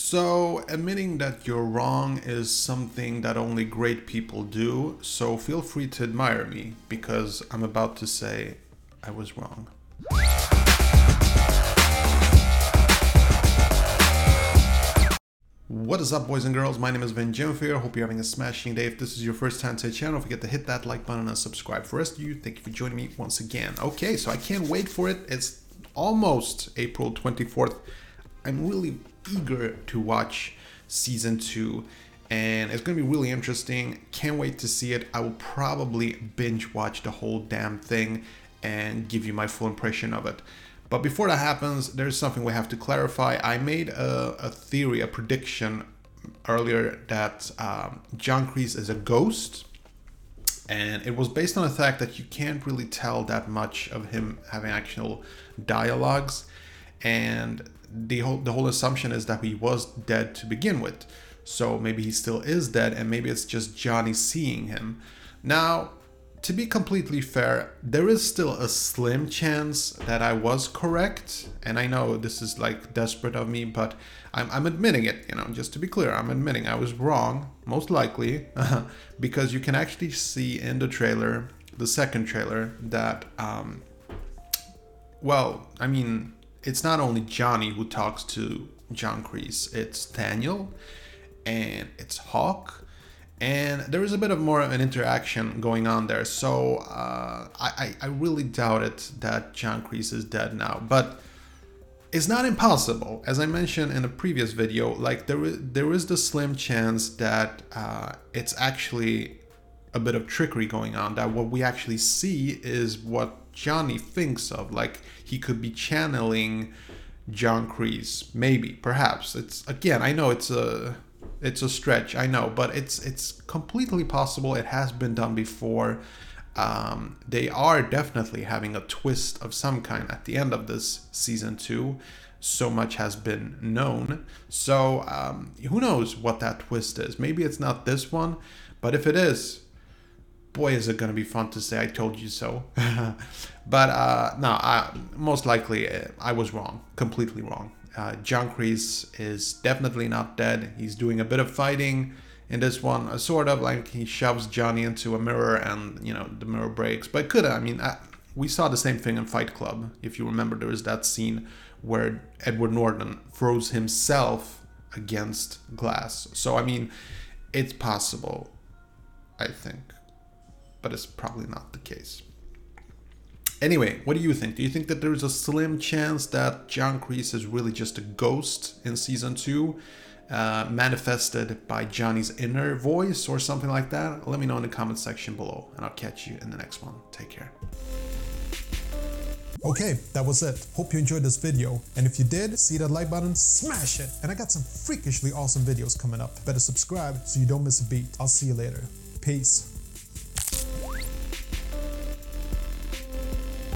So, admitting that you're wrong is something that only great people do, so feel free to admire me because I'm about to say I was wrong. What is up boys and girls, my name is Vin Jimfir, hope you're having a smashing day. If this is your first time to the channel, forget to hit that like button and subscribe. For rest of you, thank you for joining me once again. Okay, so I can't wait for it, it's almost April 24th. I'm really eager to watch season 2 and it's going to be really interesting. Can't wait to see it. I will probably binge watch the whole damn thing and give you my full impression of it. But before that happens, there's something we have to clarify. I made a, a theory, a prediction earlier that um, John Kreese is a ghost. And it was based on the fact that you can't really tell that much of him having actual dialogues. And the whole, the whole assumption is that he was dead to begin with. So maybe he still is dead, and maybe it's just Johnny seeing him. Now, to be completely fair, there is still a slim chance that I was correct. And I know this is like desperate of me, but I'm, I'm admitting it, you know, just to be clear, I'm admitting I was wrong, most likely, because you can actually see in the trailer, the second trailer, that, um, well, I mean, it's not only Johnny who talks to John Kreese, it's Daniel and it's Hawk and there is a bit of more of an interaction going on there. So uh, I, I really doubt it that John Kreese is dead now, but it's not impossible. As I mentioned in a previous video, like there is there is the slim chance that uh, it's actually a bit of trickery going on. That what we actually see is what Johnny thinks of. Like he could be channeling John Kreese, maybe, perhaps. It's again, I know it's a it's a stretch, I know, but it's it's completely possible. It has been done before. Um, they are definitely having a twist of some kind at the end of this season two. So much has been known. So um, who knows what that twist is? Maybe it's not this one, but if it is, boy, is it going to be fun to say I told you so. but uh, no, I, most likely uh, I was wrong, completely wrong. Uh, John Kreese is definitely not dead. He's doing a bit of fighting in this one, uh, sort of like he shoves Johnny into a mirror and, you know, the mirror breaks. But could, I mean, uh, we saw the same thing in Fight Club. If you remember, there was that scene where Edward Norton throws himself against glass. So, I mean, it's possible, I think. But it's probably not the case. Anyway, what do you think? Do you think that there's a slim chance that John Kreese is really just a ghost in season two, uh, manifested by Johnny's inner voice or something like that? Let me know in the comment section below, and I'll catch you in the next one. Take care. Okay, that was it. Hope you enjoyed this video. And if you did, see that like button, smash it. And I got some freakishly awesome videos coming up. Better subscribe so you don't miss a beat. I'll see you later. Peace.